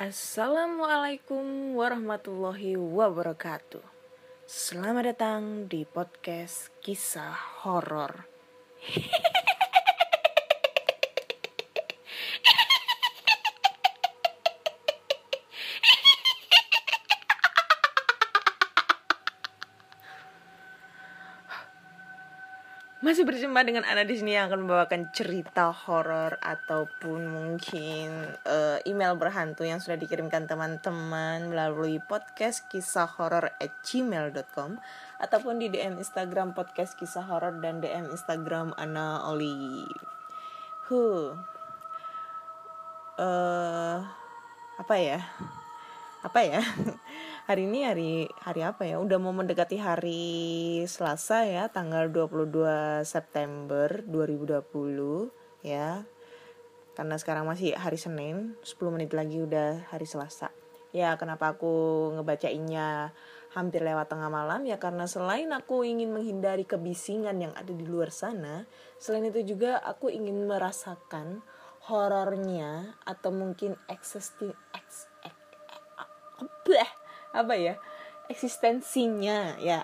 Assalamualaikum warahmatullahi wabarakatuh. Selamat datang di podcast kisah horor. Masih berjumpa dengan Ana di sini yang akan membawakan cerita horor ataupun mungkin uh, email berhantu yang sudah dikirimkan teman-teman melalui podcast kisah horor at gmail.com ataupun di DM Instagram podcast kisah horor dan DM Instagram Ana Olive. Huh. Uh, apa ya? Apa ya? hari ini hari hari apa ya? Udah mau mendekati hari Selasa ya, tanggal 22 September 2020 ya. Karena sekarang masih hari Senin, 10 menit lagi udah hari Selasa. Ya, kenapa aku ngebacainnya hampir lewat tengah malam ya karena selain aku ingin menghindari kebisingan yang ada di luar sana, selain itu juga aku ingin merasakan horornya atau mungkin existing ex, ex, ex, apa ya eksistensinya ya.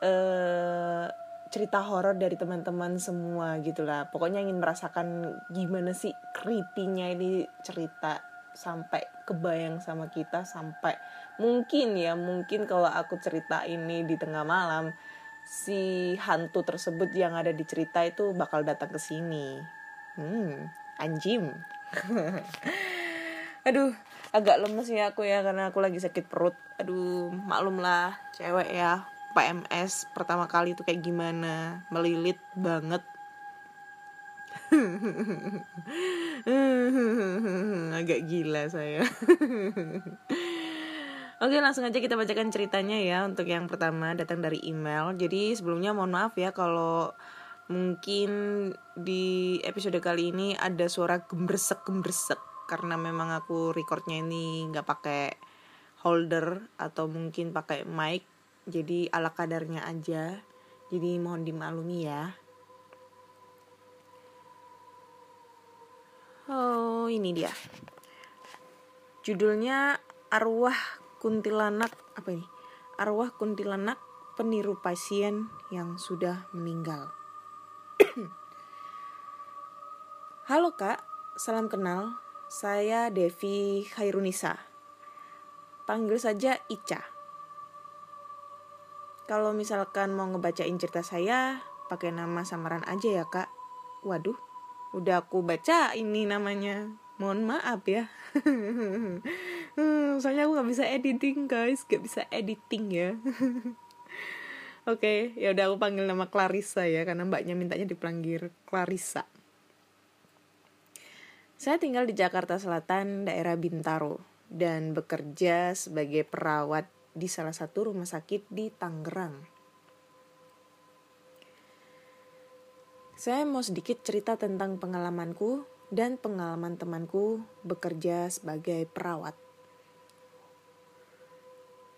Eh cerita horor dari teman-teman semua gitulah pokoknya ingin merasakan gimana sih creepy-nya ini cerita sampai kebayang sama kita sampai mungkin ya mungkin kalau aku cerita ini di tengah malam si hantu tersebut yang ada di cerita itu bakal datang ke sini. Hmm anjim aduh agak lemes ya aku ya karena aku lagi sakit perut. Aduh maklum lah cewek ya. PMS pertama kali itu kayak gimana? Melilit banget. Agak gila saya. Oke langsung aja kita bacakan ceritanya ya Untuk yang pertama datang dari email. Jadi sebelumnya mohon maaf ya kalau mungkin di episode kali ini ada suara gembresek-gembresek karena memang aku recordnya ini nggak pakai holder atau mungkin pakai mic jadi ala kadarnya aja. Jadi mohon dimaklumi ya. Oh ini dia. Judulnya arwah kuntilanak apa ini? Arwah kuntilanak peniru pasien yang sudah meninggal. Halo kak, salam kenal. Saya Devi Khairunisa. Panggil saja Ica. Kalau misalkan mau ngebacain cerita saya, pakai nama samaran aja ya kak. Waduh, udah aku baca ini namanya. Mohon maaf ya. Soalnya aku gak bisa editing guys, gak bisa editing ya. Oke, okay, ya udah aku panggil nama Clarissa ya karena mbaknya mintanya dipanggil Clarissa. Saya tinggal di Jakarta Selatan, daerah Bintaro, dan bekerja sebagai perawat di salah satu rumah sakit di Tangerang. Saya mau sedikit cerita tentang pengalamanku dan pengalaman temanku bekerja sebagai perawat.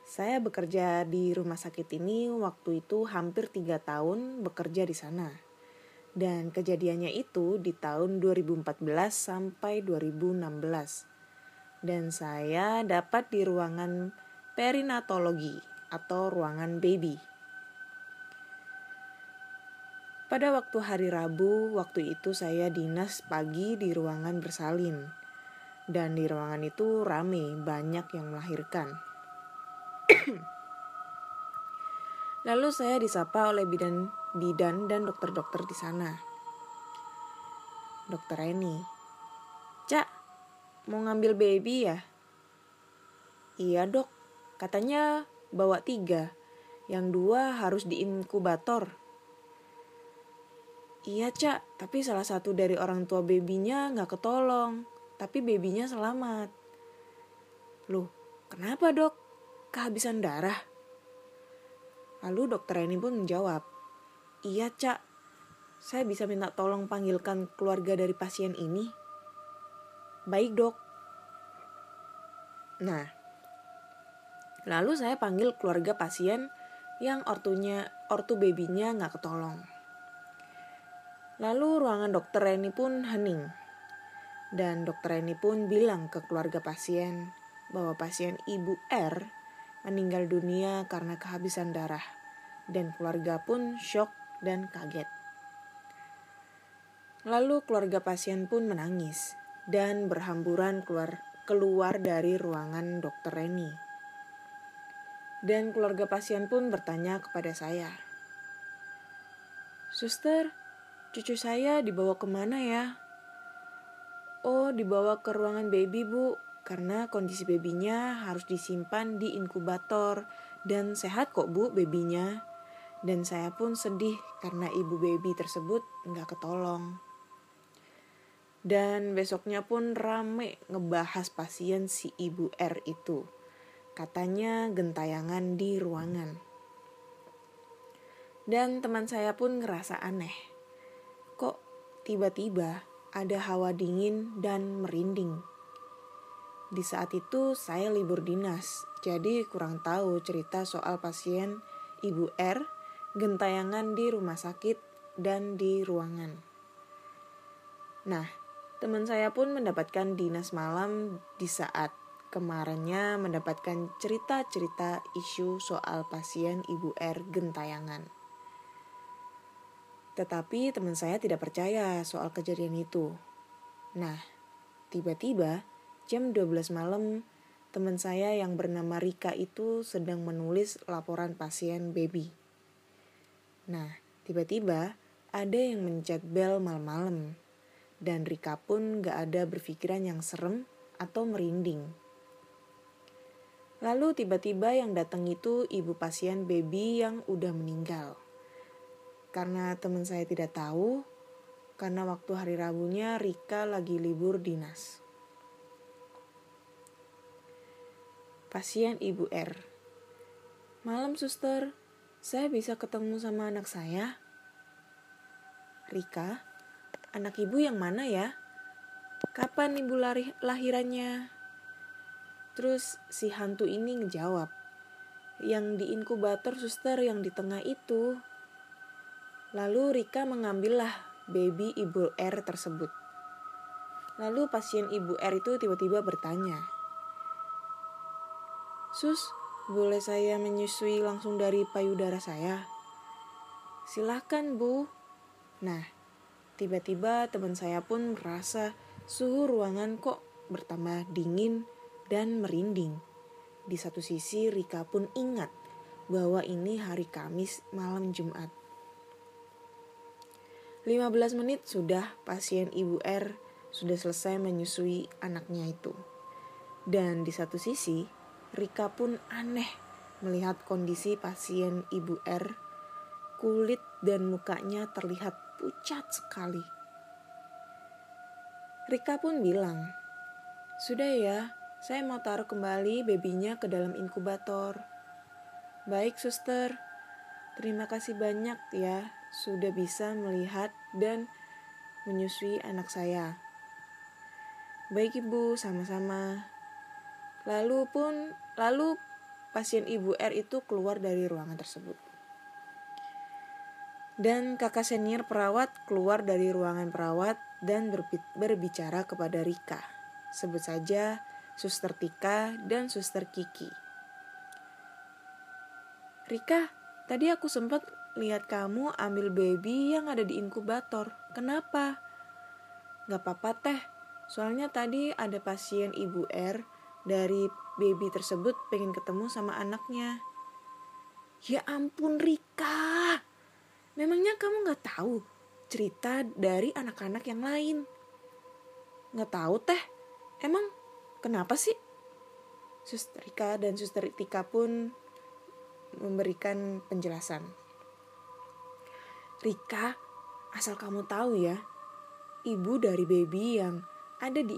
Saya bekerja di rumah sakit ini waktu itu hampir tiga tahun bekerja di sana dan kejadiannya itu di tahun 2014 sampai 2016. Dan saya dapat di ruangan perinatologi atau ruangan baby. Pada waktu hari Rabu, waktu itu saya dinas pagi di ruangan bersalin. Dan di ruangan itu rame, banyak yang melahirkan. Lalu saya disapa oleh bidan bidan dan dokter-dokter di sana. Dokter Reni, Cak, mau ngambil baby ya? Iya dok, katanya bawa tiga, yang dua harus di inkubator. Iya cak, tapi salah satu dari orang tua babynya nggak ketolong, tapi babynya selamat. Loh, kenapa dok? kehabisan darah? Lalu dokter ini pun menjawab, iya cak, saya bisa minta tolong panggilkan keluarga dari pasien ini. Baik dok. Nah, lalu saya panggil keluarga pasien yang ortunya, ortu babynya nggak ketolong. Lalu ruangan dokter Reni pun hening. Dan dokter Reni pun bilang ke keluarga pasien bahwa pasien ibu R meninggal dunia karena kehabisan darah. Dan keluarga pun shock dan kaget. Lalu keluarga pasien pun menangis dan berhamburan keluar keluar dari ruangan dokter Reni. Dan keluarga pasien pun bertanya kepada saya, Suster, cucu saya dibawa ke mana ya? Oh, dibawa ke ruangan baby bu, karena kondisi babynya harus disimpan di inkubator dan sehat kok bu babynya. Dan saya pun sedih karena ibu baby tersebut nggak ketolong. Dan besoknya pun rame ngebahas pasien si ibu R itu. Katanya gentayangan di ruangan. Dan teman saya pun ngerasa aneh. Kok tiba-tiba ada hawa dingin dan merinding. Di saat itu saya libur dinas, jadi kurang tahu cerita soal pasien ibu R gentayangan di rumah sakit dan di ruangan. Nah, teman saya pun mendapatkan dinas malam di saat kemarinnya mendapatkan cerita-cerita isu soal pasien ibu R gentayangan. Tetapi teman saya tidak percaya soal kejadian itu. Nah, tiba-tiba jam 12 malam teman saya yang bernama Rika itu sedang menulis laporan pasien baby. Nah, tiba-tiba ada yang mencet bel malam-malam. Dan Rika pun gak ada berpikiran yang serem atau merinding. Lalu tiba-tiba yang datang itu ibu pasien baby yang udah meninggal. Karena teman saya tidak tahu, karena waktu hari Rabunya Rika lagi libur dinas. Pasien Ibu R. Malam suster, saya bisa ketemu sama anak saya? Rika, anak ibu yang mana ya? Kapan ibu lari lahirannya? Terus si hantu ini ngejawab, yang di inkubator suster yang di tengah itu. Lalu Rika mengambillah baby ibu R tersebut. Lalu pasien ibu R itu tiba-tiba bertanya, Sus, boleh saya menyusui langsung dari payudara saya? Silahkan, Bu. Nah, tiba-tiba teman saya pun merasa suhu ruangan kok bertambah dingin dan merinding. Di satu sisi, Rika pun ingat bahwa ini hari Kamis malam Jumat. 15 menit sudah pasien Ibu R sudah selesai menyusui anaknya itu. Dan di satu sisi, Rika pun aneh melihat kondisi pasien ibu R. Kulit dan mukanya terlihat pucat sekali. Rika pun bilang, Sudah ya, saya mau taruh kembali babynya ke dalam inkubator. Baik suster, terima kasih banyak ya sudah bisa melihat dan menyusui anak saya. Baik ibu, sama-sama. Lalu pun lalu pasien ibu R itu keluar dari ruangan tersebut. Dan kakak senior perawat keluar dari ruangan perawat dan berbicara kepada Rika. Sebut saja Suster Tika dan Suster Kiki. Rika, tadi aku sempat lihat kamu ambil baby yang ada di inkubator. Kenapa? Gak apa-apa teh, soalnya tadi ada pasien ibu R dari baby tersebut pengen ketemu sama anaknya. Ya ampun Rika, memangnya kamu gak tahu cerita dari anak-anak yang lain? Gak tahu teh, emang kenapa sih? Suster Rika dan Suster Tika pun memberikan penjelasan. Rika, asal kamu tahu ya, ibu dari baby yang ada di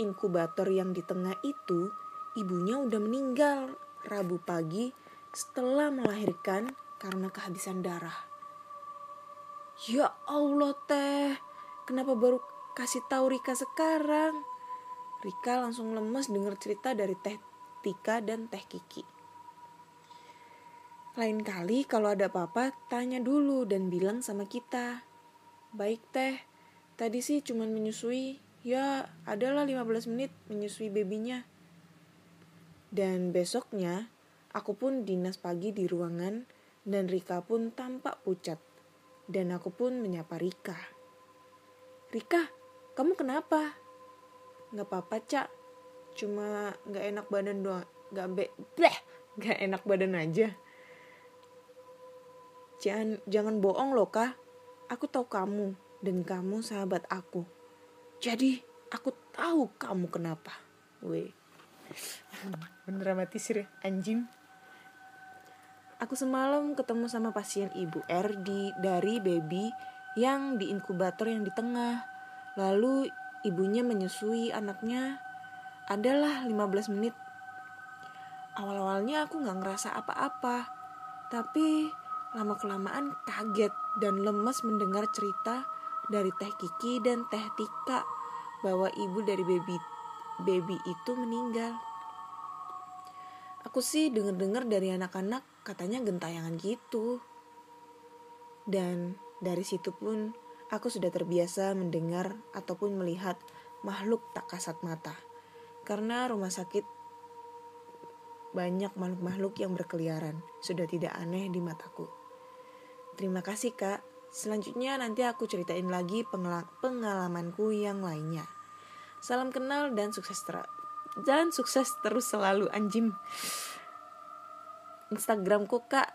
inkubator yang di tengah itu, ibunya udah meninggal Rabu pagi setelah melahirkan karena kehabisan darah. Ya Allah teh, kenapa baru kasih tahu Rika sekarang? Rika langsung lemes dengar cerita dari Teh Tika dan Teh Kiki. Lain kali kalau ada apa-apa, tanya dulu dan bilang sama kita. Baik teh, tadi sih cuman menyusui, ya adalah 15 menit menyusui bebinya. Dan besoknya, aku pun dinas pagi di ruangan dan Rika pun tampak pucat. Dan aku pun menyapa Rika. Rika, kamu kenapa? Gak apa-apa, Cak. Cuma gak enak badan doang. Gak be... Bleh! Gak enak badan aja. Jangan, jangan bohong loh, Kak. Aku tahu kamu dan kamu sahabat aku. Jadi, aku tahu kamu kenapa. Weh. Mendramatisir ya, anjing. Aku semalam ketemu sama pasien ibu R di, dari baby yang di inkubator yang di tengah. Lalu ibunya menyusui anaknya adalah 15 menit. Awal-awalnya aku gak ngerasa apa-apa. Tapi lama-kelamaan kaget dan lemes mendengar cerita dari Teh Kiki dan Teh Tika bahwa ibu dari baby baby itu meninggal. Aku sih denger-dengar dari anak-anak katanya gentayangan gitu. Dan dari situ pun aku sudah terbiasa mendengar ataupun melihat makhluk tak kasat mata. Karena rumah sakit banyak makhluk-makhluk yang berkeliaran. Sudah tidak aneh di mataku. Terima kasih kak. Selanjutnya nanti aku ceritain lagi pengalamanku yang lainnya. Salam kenal dan sukses ter dan sukses terus selalu anjim. Instagramku kak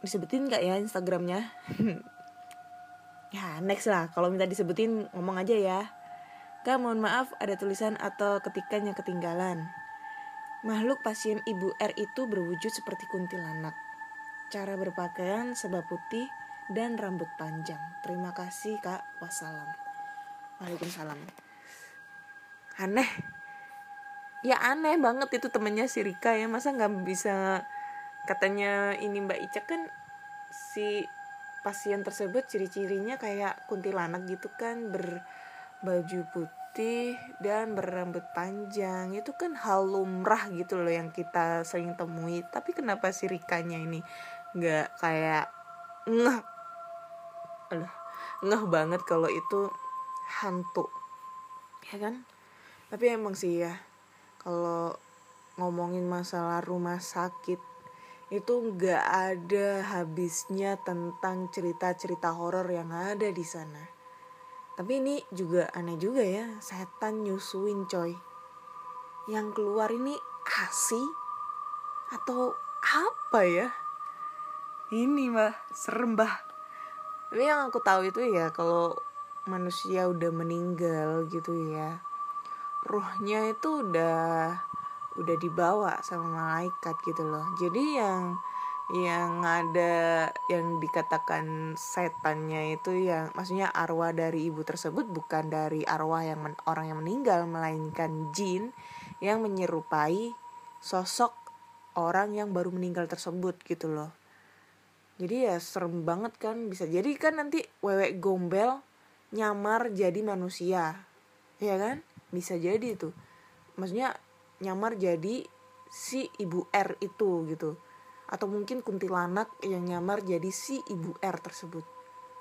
disebutin gak ya Instagramnya? ya next lah kalau minta disebutin ngomong aja ya. Kak mohon maaf ada tulisan atau ketikan yang ketinggalan. Makhluk pasien ibu R itu berwujud seperti kuntilanak cara berpakaian sebab putih dan rambut panjang. Terima kasih kak. Wassalam. Waalaikumsalam. Aneh. Ya aneh banget itu temennya si Rika ya. Masa nggak bisa katanya ini Mbak Ica kan si pasien tersebut ciri-cirinya kayak kuntilanak gitu kan berbaju putih dan berambut panjang itu kan hal lumrah gitu loh yang kita sering temui tapi kenapa si Rikanya ini nggak kayak ngeh. Ngeh banget kalau itu hantu. Ya kan? Tapi emang sih ya kalau ngomongin masalah rumah sakit itu nggak ada habisnya tentang cerita-cerita horor yang ada di sana. Tapi ini juga aneh juga ya setan nyusuin coy. Yang keluar ini asi atau apa ya ini mah serem bah tapi yang aku tahu itu ya kalau manusia udah meninggal gitu ya ruhnya itu udah udah dibawa sama malaikat gitu loh. Jadi yang yang ada yang dikatakan setannya itu yang maksudnya arwah dari ibu tersebut bukan dari arwah yang men, orang yang meninggal melainkan jin yang menyerupai sosok orang yang baru meninggal tersebut gitu loh jadi ya serem banget kan bisa. Jadi kan nanti wewek gombel nyamar jadi manusia. Ya kan? Bisa jadi tuh maksudnya nyamar jadi si ibu R itu gitu. Atau mungkin kuntilanak yang nyamar jadi si ibu R tersebut.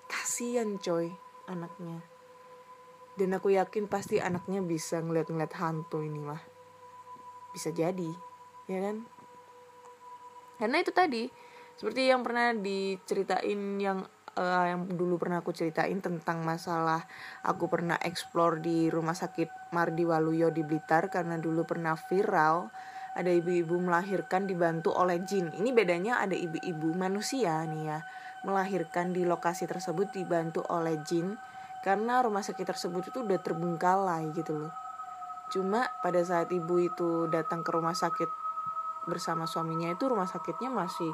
Kasian coy anaknya. Dan aku yakin pasti anaknya bisa ngeliat-ngeliat hantu ini mah. Bisa jadi. Ya kan? Karena itu tadi seperti yang pernah diceritain yang uh, yang dulu pernah aku ceritain tentang masalah aku pernah explore di rumah sakit Mardi Waluyo di Blitar karena dulu pernah viral ada ibu-ibu melahirkan dibantu oleh jin. Ini bedanya ada ibu-ibu manusia nih ya melahirkan di lokasi tersebut dibantu oleh jin karena rumah sakit tersebut itu udah terbengkalai gitu loh. Cuma pada saat ibu itu datang ke rumah sakit bersama suaminya itu rumah sakitnya masih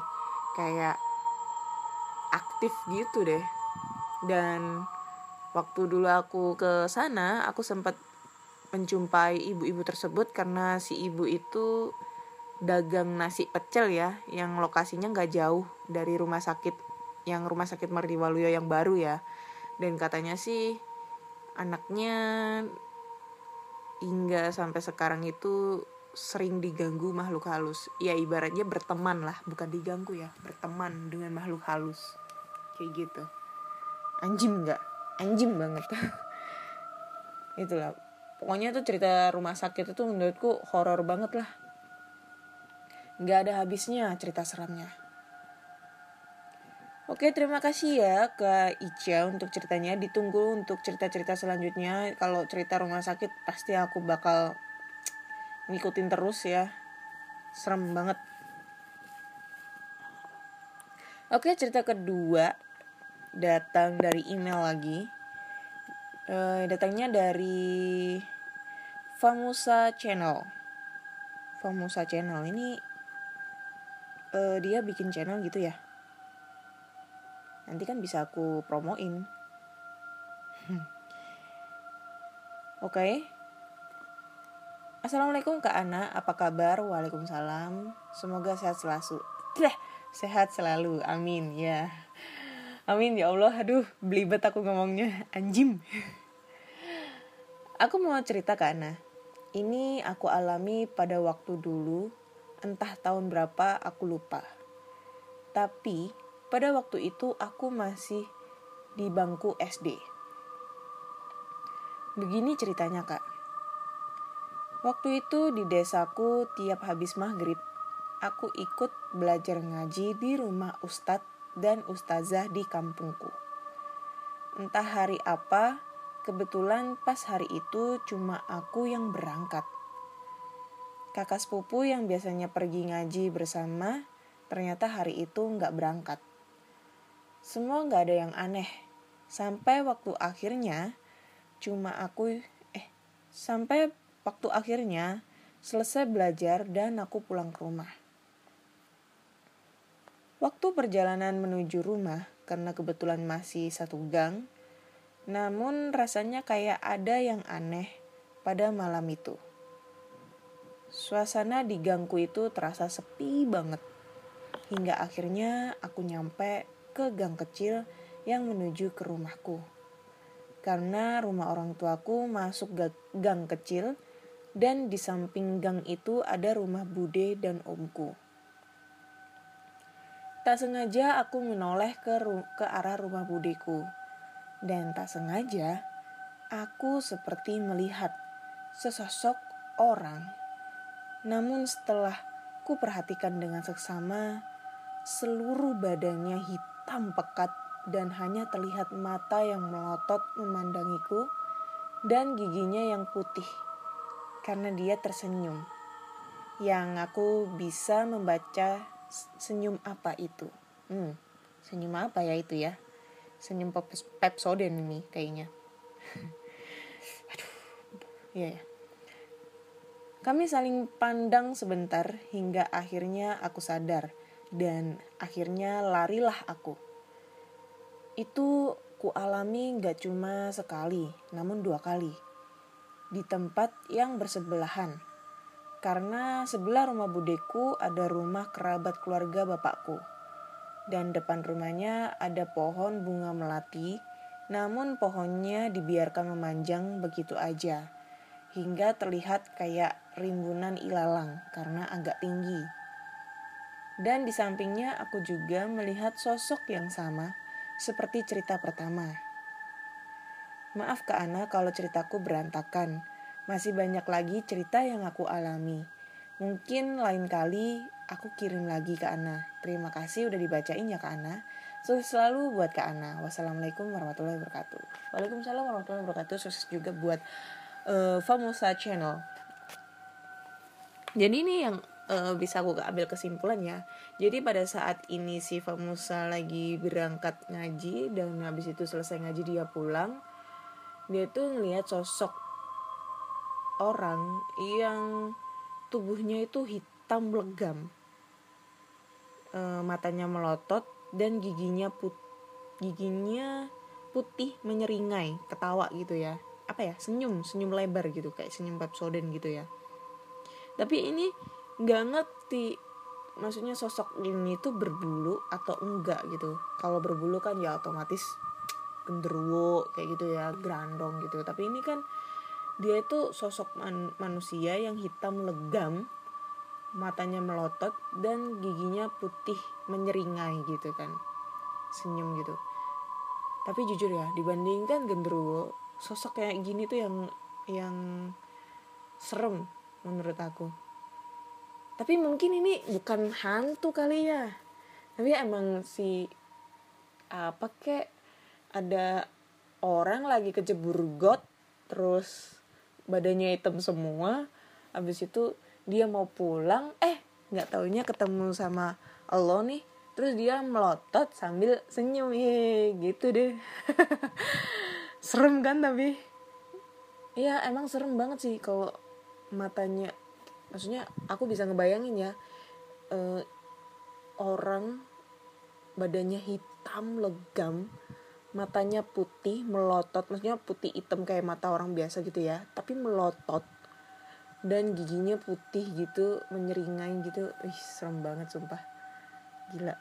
kayak aktif gitu deh. Dan waktu dulu aku ke sana aku sempat menjumpai ibu-ibu tersebut karena si ibu itu dagang nasi pecel ya yang lokasinya nggak jauh dari rumah sakit yang rumah sakit Mardi Waluyo yang baru ya. Dan katanya sih anaknya hingga sampai sekarang itu sering diganggu makhluk halus. Ya ibaratnya berteman lah bukan diganggu ya berteman dengan makhluk halus. Kayak gitu. Anjing nggak? Anjing banget. Itulah. Pokoknya tuh cerita rumah sakit itu menurutku horor banget lah. Nggak ada habisnya cerita seramnya. Oke, terima kasih ya ke Ica untuk ceritanya. Ditunggu untuk cerita-cerita selanjutnya. Kalau cerita rumah sakit pasti aku bakal ngikutin terus ya. Serem banget. Oke, cerita kedua datang dari email lagi. Uh, datangnya dari Famusa Channel. Famusa Channel ini uh, dia bikin channel gitu ya nanti kan bisa aku promoin oke okay. Assalamualaikum Kak Ana, apa kabar? Waalaikumsalam. Semoga sehat selalu. Deh, sehat selalu. Amin ya. Amin ya Allah. Aduh, belibet aku ngomongnya. Anjim. Aku mau cerita Kak Ana. Ini aku alami pada waktu dulu, entah tahun berapa aku lupa. Tapi pada waktu itu aku masih di bangku SD. Begini ceritanya kak. Waktu itu di desaku tiap habis maghrib, aku ikut belajar ngaji di rumah ustadz dan ustazah di kampungku. Entah hari apa, kebetulan pas hari itu cuma aku yang berangkat. Kakak sepupu yang biasanya pergi ngaji bersama, ternyata hari itu nggak berangkat. Semua nggak ada yang aneh. Sampai waktu akhirnya cuma aku eh sampai waktu akhirnya selesai belajar dan aku pulang ke rumah. Waktu perjalanan menuju rumah karena kebetulan masih satu gang, namun rasanya kayak ada yang aneh pada malam itu. Suasana di gangku itu terasa sepi banget. Hingga akhirnya aku nyampe ke gang kecil yang menuju ke rumahku. Karena rumah orang tuaku masuk gang kecil dan di samping gang itu ada rumah bude dan omku. Tak sengaja aku menoleh ke, ke arah rumah budeku. Dan tak sengaja aku seperti melihat sesosok orang. Namun setelah ku perhatikan dengan seksama, seluruh badannya hitam hitam pekat dan hanya terlihat mata yang melotot memandangiku dan giginya yang putih karena dia tersenyum. Yang aku bisa membaca senyum apa itu. Hmm, senyum apa ya itu ya? Senyum Pepsodent ini kayaknya. Aduh, iya ya. Kami saling pandang sebentar hingga akhirnya aku sadar dan akhirnya larilah aku. Itu ku alami gak cuma sekali, namun dua kali. Di tempat yang bersebelahan. Karena sebelah rumah budeku ada rumah kerabat keluarga bapakku. Dan depan rumahnya ada pohon bunga melati, namun pohonnya dibiarkan memanjang begitu aja. Hingga terlihat kayak rimbunan ilalang karena agak tinggi dan di sampingnya aku juga melihat sosok yang sama seperti cerita pertama. Maaf Kak Ana kalau ceritaku berantakan. Masih banyak lagi cerita yang aku alami. Mungkin lain kali aku kirim lagi ke Ana. Terima kasih udah dibacain ya Kak Ana. Sukses selalu buat Kak Ana. Wassalamualaikum warahmatullahi wabarakatuh. Waalaikumsalam warahmatullahi wabarakatuh. Sukses juga buat uh, Famosa Channel. Jadi ini yang uh, bisa aku ambil kesimpulan ya jadi pada saat ini si Famusa lagi berangkat ngaji dan habis itu selesai ngaji dia pulang dia tuh ngelihat sosok orang yang tubuhnya itu hitam legam. E, matanya melotot dan giginya put giginya putih menyeringai ketawa gitu ya. Apa ya? Senyum senyum lebar gitu kayak senyum Pepsodent gitu ya. Tapi ini nggak ngerti maksudnya sosok ini tuh berbulu atau enggak gitu. Kalau berbulu kan ya otomatis genderuwo kayak gitu ya grandong gitu. Tapi ini kan dia itu sosok man manusia yang hitam legam matanya melotot dan giginya putih menyeringai gitu kan. Senyum gitu. Tapi jujur ya dibandingkan genderuwo sosok kayak gini tuh yang yang serem menurut aku. Tapi mungkin ini bukan hantu kali ya. Tapi emang si apa kek ada orang lagi kejebur got terus badannya hitam semua. Habis itu dia mau pulang eh nggak taunya ketemu sama Allah nih. Terus dia melotot sambil senyum ye gitu deh. Serem kan tapi? Iya emang serem banget sih kalau matanya. Maksudnya aku bisa ngebayangin ya uh, orang badannya hitam legam matanya putih melotot maksudnya putih hitam kayak mata orang biasa gitu ya tapi melotot. Dan giginya putih gitu menyeringai gitu. Ih serem banget sumpah. Gila.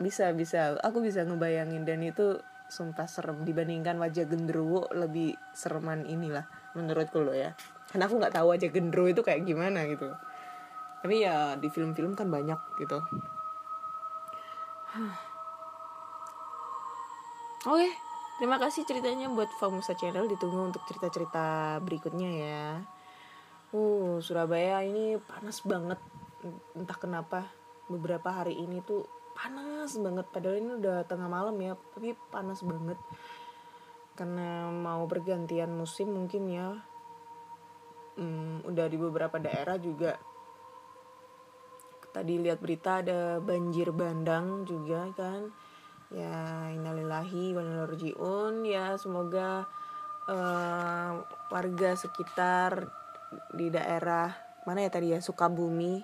Bisa bisa. Aku bisa ngebayangin dan itu sumpah serem. Dibandingkan wajah gendruwo lebih sereman inilah menurutku lo ya. Karena aku nggak tahu aja gendro itu kayak gimana gitu. Tapi ya di film-film kan banyak gitu oke okay, terima kasih ceritanya buat Famusa Channel. Ditunggu untuk cerita-cerita berikutnya ya. Uh Surabaya ini panas banget. Entah kenapa beberapa hari ini tuh panas banget. Padahal ini udah tengah malam ya tapi panas banget. Karena mau pergantian musim mungkin ya. Hmm, udah di beberapa daerah juga. Tadi lihat berita ada banjir bandang juga kan ya innalillahi wa ya semoga uh, warga sekitar di daerah mana ya tadi ya Sukabumi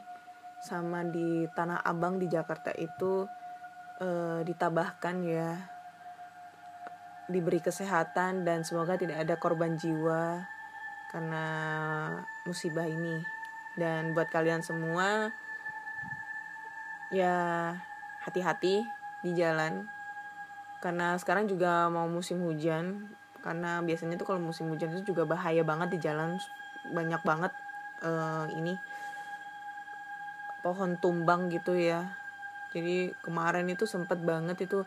sama di Tanah Abang di Jakarta itu uh, ditabahkan ya diberi kesehatan dan semoga tidak ada korban jiwa karena musibah ini. Dan buat kalian semua ya hati-hati di jalan karena sekarang juga mau musim hujan karena biasanya tuh kalau musim hujan itu juga bahaya banget di jalan banyak banget uh, ini pohon tumbang gitu ya jadi kemarin itu sempet banget itu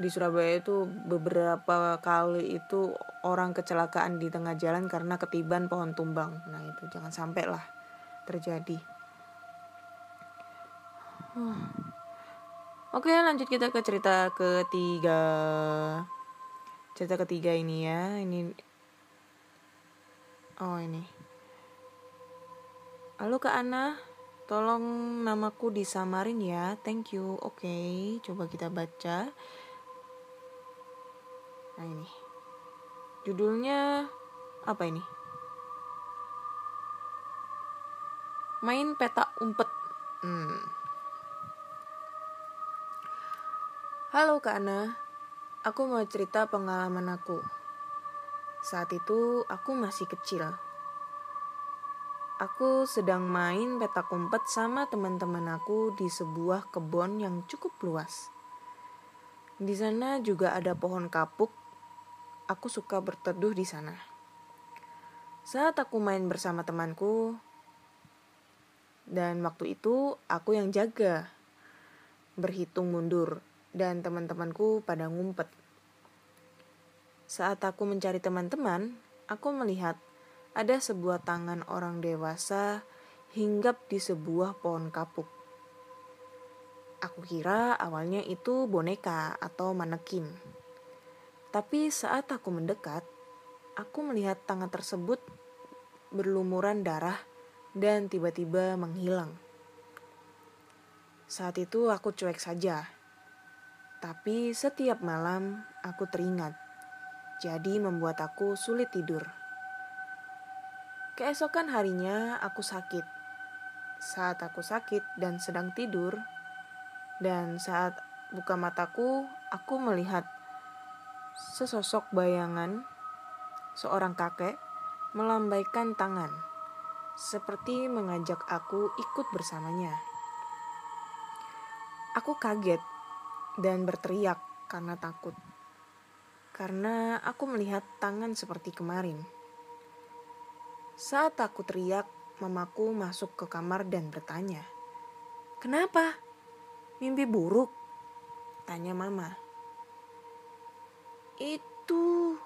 di Surabaya itu beberapa kali itu orang kecelakaan di tengah jalan karena ketiban pohon tumbang. Nah itu jangan sampai lah terjadi. Oke lanjut kita ke cerita ketiga. Cerita ketiga ini ya, ini Oh ini. Halo Kak Ana, tolong namaku disamarin ya. Thank you. Oke, coba kita baca. Nah ini. Judulnya apa ini? Main peta umpet. Hmm. Halo Kak Ana, aku mau cerita pengalaman aku. Saat itu aku masih kecil. Aku sedang main petak umpet sama teman-teman aku di sebuah kebun yang cukup luas. Di sana juga ada pohon kapuk aku suka berteduh di sana. Saat aku main bersama temanku, dan waktu itu aku yang jaga, berhitung mundur, dan teman-temanku pada ngumpet. Saat aku mencari teman-teman, aku melihat ada sebuah tangan orang dewasa hinggap di sebuah pohon kapuk. Aku kira awalnya itu boneka atau manekin. Tapi saat aku mendekat, aku melihat tangan tersebut berlumuran darah dan tiba-tiba menghilang. Saat itu aku cuek saja. Tapi setiap malam aku teringat. Jadi membuat aku sulit tidur. Keesokan harinya aku sakit. Saat aku sakit dan sedang tidur, dan saat buka mataku, aku melihat sesosok bayangan seorang kakek melambaikan tangan seperti mengajak aku ikut bersamanya. Aku kaget dan berteriak karena takut. Karena aku melihat tangan seperti kemarin. Saat aku teriak, mamaku masuk ke kamar dan bertanya, "Kenapa? Mimpi buruk?" tanya mama. Itu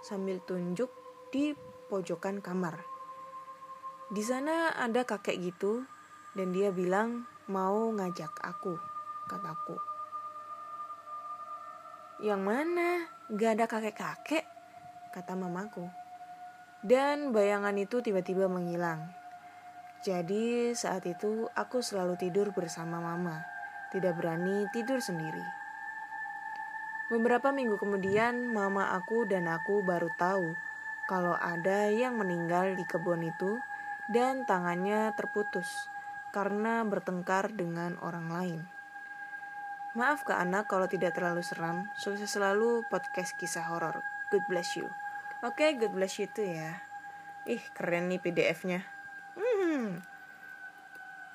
sambil tunjuk di pojokan kamar. Di sana ada kakek gitu dan dia bilang mau ngajak aku, kataku. Yang mana? Gak ada kakek-kakek, kata mamaku. Dan bayangan itu tiba-tiba menghilang. Jadi saat itu aku selalu tidur bersama mama, tidak berani tidur sendiri. Beberapa minggu kemudian, mama aku dan aku baru tahu kalau ada yang meninggal di kebun itu dan tangannya terputus karena bertengkar dengan orang lain. Maaf ke anak kalau tidak terlalu seram, sukses selalu podcast kisah horor. God bless you. Oke, okay, God bless you tuh ya. Ih, keren nih PDF-nya. Hmm.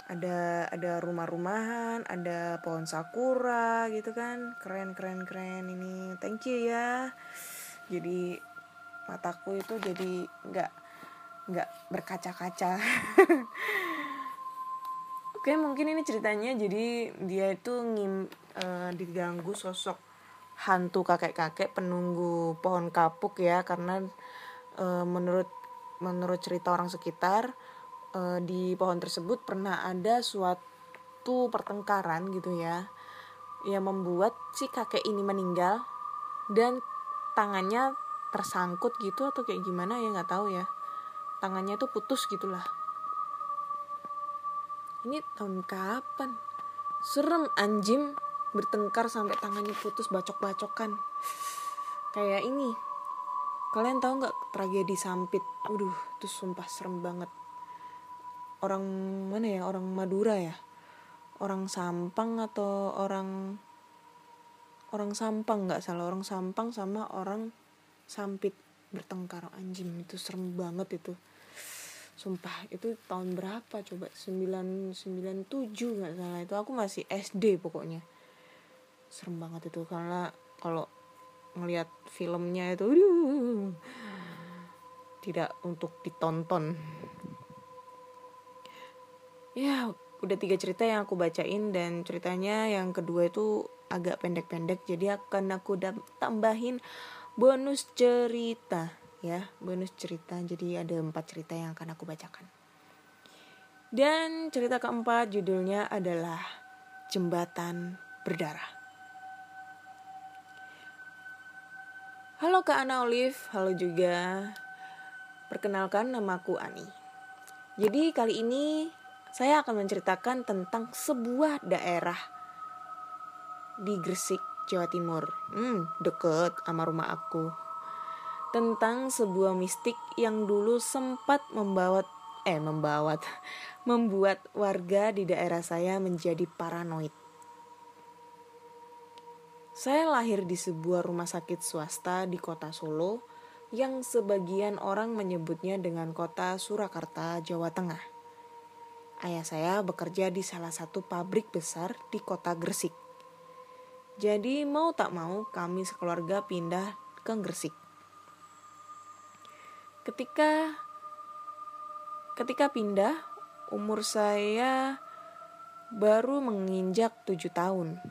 Ada ada rumah-rumahan, ada pohon sakura gitu kan. Keren keren keren ini. Thank you ya. Jadi mataku itu jadi nggak nggak berkaca-kaca. Oke, mungkin ini ceritanya jadi dia itu ngim uh, diganggu sosok hantu kakek-kakek penunggu pohon kapuk ya karena uh, menurut menurut cerita orang sekitar uh, di pohon tersebut pernah ada suatu pertengkaran gitu ya yang membuat si kakek ini meninggal dan tangannya tersangkut gitu atau kayak gimana ya nggak tahu ya. Tangannya tuh putus gitulah ini tahun kapan? Serem anjing. Bertengkar sampai tangannya putus bacok-bacokan. Kayak ini. Kalian tahu nggak tragedi sampit? Waduh, itu sumpah serem banget. Orang mana ya? Orang Madura ya? Orang Sampang atau orang orang Sampang nggak salah. Orang Sampang sama orang Sampit. Bertengkar anjing. Itu serem banget itu sumpah itu tahun berapa coba? 997 nggak salah. Itu aku masih SD pokoknya. Serem banget itu karena kalau ngelihat filmnya itu aduh, tidak untuk ditonton. Ya udah tiga cerita yang aku bacain dan ceritanya yang kedua itu agak pendek-pendek jadi akan aku tambahin bonus cerita ya bonus cerita jadi ada empat cerita yang akan aku bacakan dan cerita keempat judulnya adalah jembatan berdarah Halo Kak Ana Olive, halo juga. Perkenalkan namaku Ani. Jadi kali ini saya akan menceritakan tentang sebuah daerah di Gresik, Jawa Timur. Hmm, deket sama rumah aku. Tentang sebuah mistik yang dulu sempat membawa eh membawa membuat warga di daerah saya menjadi paranoid. Saya lahir di sebuah rumah sakit swasta di kota Solo yang sebagian orang menyebutnya dengan kota Surakarta, Jawa Tengah. Ayah saya bekerja di salah satu pabrik besar di kota Gresik. Jadi mau tak mau kami sekeluarga pindah ke Gresik. Ketika ketika pindah, umur saya baru menginjak tujuh tahun.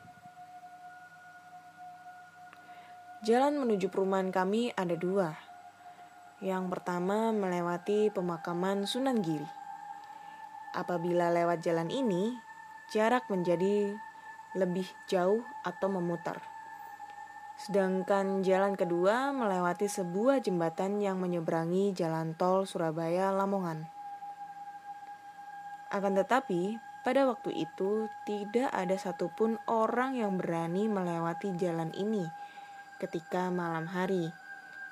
Jalan menuju perumahan kami ada dua. Yang pertama melewati pemakaman Sunan Giri. Apabila lewat jalan ini, jarak menjadi lebih jauh atau memutar. Sedangkan jalan kedua melewati sebuah jembatan yang menyeberangi jalan tol Surabaya Lamongan. Akan tetapi, pada waktu itu tidak ada satupun orang yang berani melewati jalan ini ketika malam hari.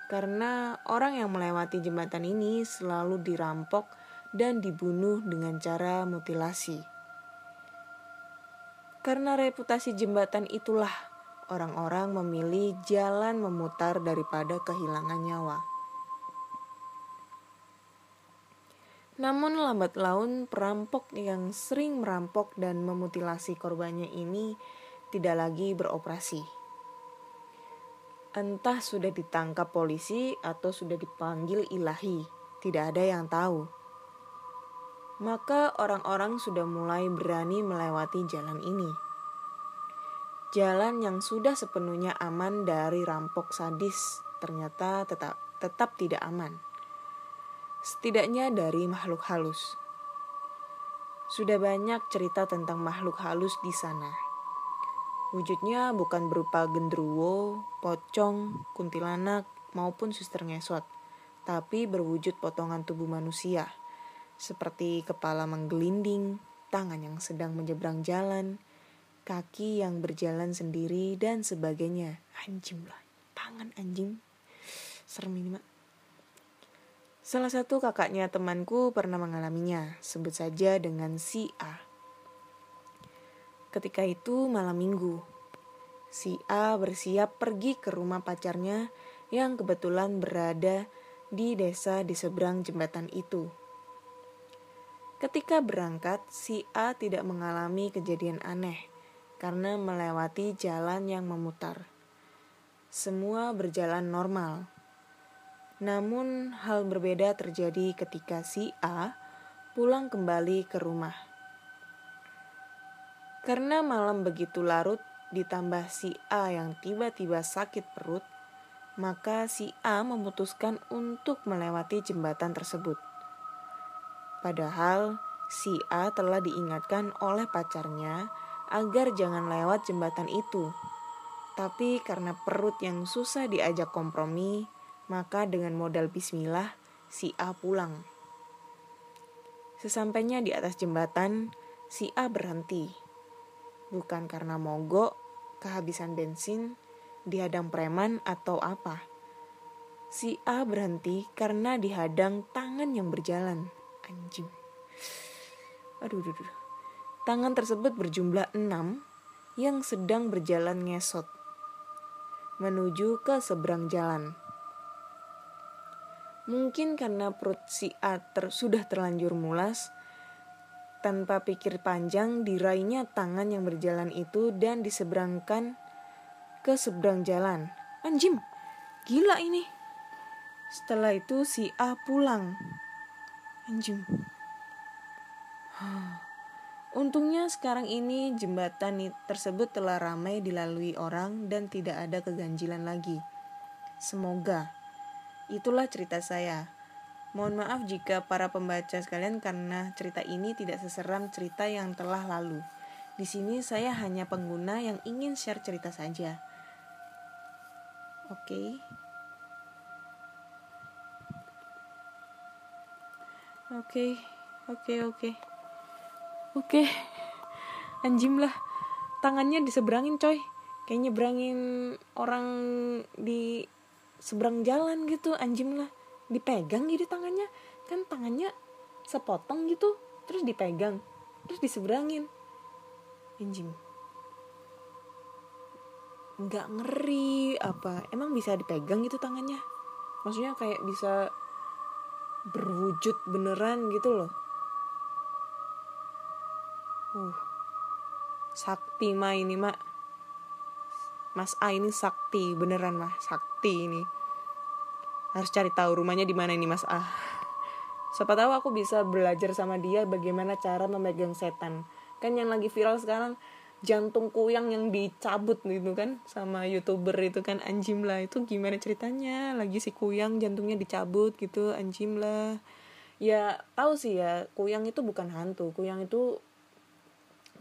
Karena orang yang melewati jembatan ini selalu dirampok dan dibunuh dengan cara mutilasi. Karena reputasi jembatan itulah orang-orang memilih jalan memutar daripada kehilangan nyawa. Namun lambat laun perampok yang sering merampok dan memutilasi korbannya ini tidak lagi beroperasi. Entah sudah ditangkap polisi atau sudah dipanggil ilahi, tidak ada yang tahu. Maka orang-orang sudah mulai berani melewati jalan ini. Jalan yang sudah sepenuhnya aman dari rampok sadis ternyata tetap tetap tidak aman setidaknya dari makhluk halus. Sudah banyak cerita tentang makhluk halus di sana. Wujudnya bukan berupa gendruwo, pocong, kuntilanak, maupun suster ngesot, tapi berwujud potongan tubuh manusia, seperti kepala menggelinding, tangan yang sedang menyeberang jalan, kaki yang berjalan sendiri, dan sebagainya. Anjing lah, tangan anjing. Serem ini, mak. Salah satu kakaknya temanku pernah mengalaminya, sebut saja dengan si A. Ketika itu malam minggu, si A bersiap pergi ke rumah pacarnya yang kebetulan berada di desa di seberang jembatan itu. Ketika berangkat, si A tidak mengalami kejadian aneh karena melewati jalan yang memutar. Semua berjalan normal namun hal berbeda terjadi ketika si A pulang kembali ke rumah. Karena malam begitu larut ditambah si A yang tiba-tiba sakit perut, maka si A memutuskan untuk melewati jembatan tersebut. Padahal si A telah diingatkan oleh pacarnya agar jangan lewat jembatan itu. Tapi karena perut yang susah diajak kompromi, maka dengan modal bismillah, si A pulang. Sesampainya di atas jembatan, si A berhenti. Bukan karena mogok, kehabisan bensin, dihadang preman atau apa. Si A berhenti karena dihadang tangan yang berjalan. Anjing. Aduh, aduh, aduh. Tangan tersebut berjumlah enam yang sedang berjalan ngesot menuju ke seberang jalan. Mungkin karena perut si A ter, sudah terlanjur mulas, tanpa pikir panjang diraihnya tangan yang berjalan itu dan diseberangkan ke seberang jalan. Anjim, gila ini. Setelah itu si A pulang. Anjim. Untungnya sekarang ini jembatan tersebut telah ramai dilalui orang dan tidak ada keganjilan lagi. Semoga Itulah cerita saya. Mohon maaf jika para pembaca sekalian karena cerita ini tidak seseram cerita yang telah lalu. Di sini saya hanya pengguna yang ingin share cerita saja. Oke. Okay. Oke, okay, oke, okay, oke. Okay. Oke. Anjim lah. Tangannya diseberangin, coy. Kayak nyebrangin orang di seberang jalan gitu anjing lah dipegang gitu tangannya kan tangannya sepotong gitu terus dipegang terus diseberangin anjing nggak ngeri apa emang bisa dipegang gitu tangannya maksudnya kayak bisa berwujud beneran gitu loh uh sakti mah ini mak Mas A ini sakti beneran mah sakti ini. Harus cari tahu rumahnya di mana ini Mas A. Siapa tahu aku bisa belajar sama dia bagaimana cara memegang setan. Kan yang lagi viral sekarang jantung kuyang yang dicabut gitu kan sama youtuber itu kan anjim lah. Itu gimana ceritanya? Lagi si kuyang jantungnya dicabut gitu anjim lah. Ya tahu sih ya kuyang itu bukan hantu. Kuyang itu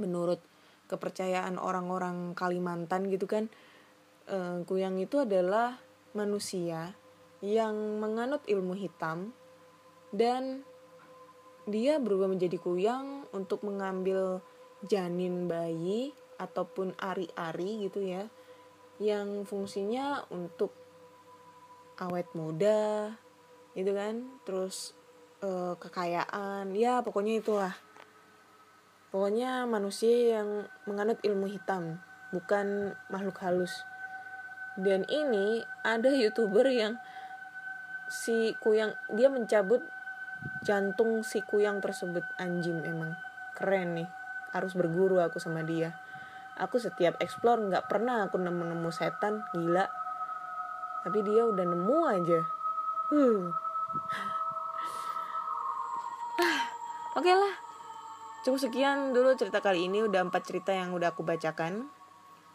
menurut kepercayaan orang-orang Kalimantan gitu kan uh, kuyang itu adalah manusia yang menganut ilmu hitam dan dia berubah menjadi kuyang untuk mengambil janin bayi ataupun ari-ari gitu ya yang fungsinya untuk awet muda gitu kan terus uh, kekayaan ya pokoknya itulah Pokoknya manusia yang menganut ilmu hitam, bukan makhluk halus. Dan ini ada youtuber yang si kuyang dia mencabut jantung si kuyang tersebut. Anjing emang keren nih. Harus berguru aku sama dia. Aku setiap explore nggak pernah aku nemu nemu setan gila. Tapi dia udah nemu aja. Huh. oke okay lah cukup sekian dulu cerita kali ini udah empat cerita yang udah aku bacakan.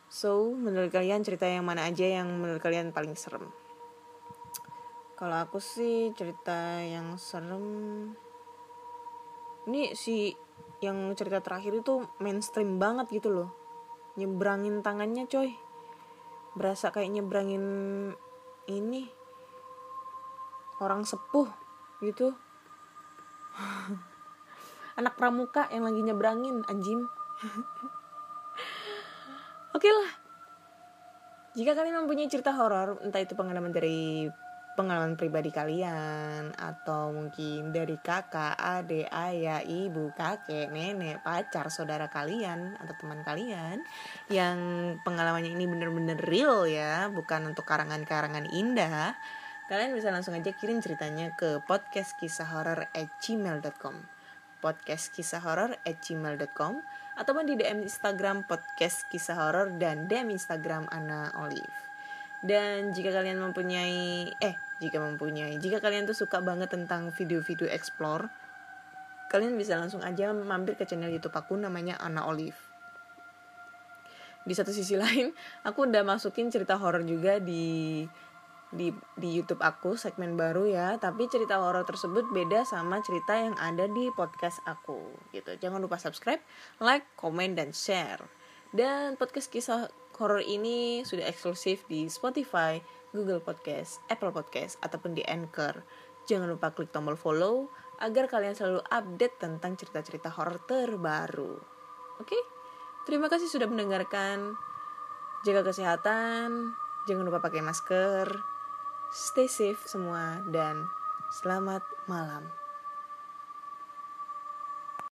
So menurut kalian cerita yang mana aja yang menurut kalian paling serem? Kalau aku sih cerita yang serem ini si yang cerita terakhir itu mainstream banget gitu loh. Nyebrangin tangannya coy. Berasa kayak nyebrangin ini orang sepuh gitu anak pramuka yang lagi nyebrangin anjing. Oke lah. Jika kalian mempunyai cerita horor entah itu pengalaman dari pengalaman pribadi kalian atau mungkin dari kakak, adik, ayah, ibu, kakek, nenek, pacar, saudara kalian atau teman kalian yang pengalamannya ini bener-bener real ya, bukan untuk karangan-karangan indah, kalian bisa langsung aja kirim ceritanya ke podcast kisah gmail.com podcast kisah horor at gmail.com ataupun di DM Instagram podcast kisah horor dan DM Instagram Ana Olive. Dan jika kalian mempunyai eh jika mempunyai jika kalian tuh suka banget tentang video-video explore kalian bisa langsung aja mampir ke channel YouTube aku namanya Anna Olive. Di satu sisi lain, aku udah masukin cerita horor juga di di di YouTube aku segmen baru ya, tapi cerita horor tersebut beda sama cerita yang ada di podcast aku gitu. Jangan lupa subscribe, like, komen dan share. Dan podcast kisah horor ini sudah eksklusif di Spotify, Google Podcast, Apple Podcast, ataupun di Anchor. Jangan lupa klik tombol follow agar kalian selalu update tentang cerita-cerita horor terbaru. Oke? Terima kasih sudah mendengarkan. Jaga kesehatan, jangan lupa pakai masker. Stay safe semua dan selamat malam.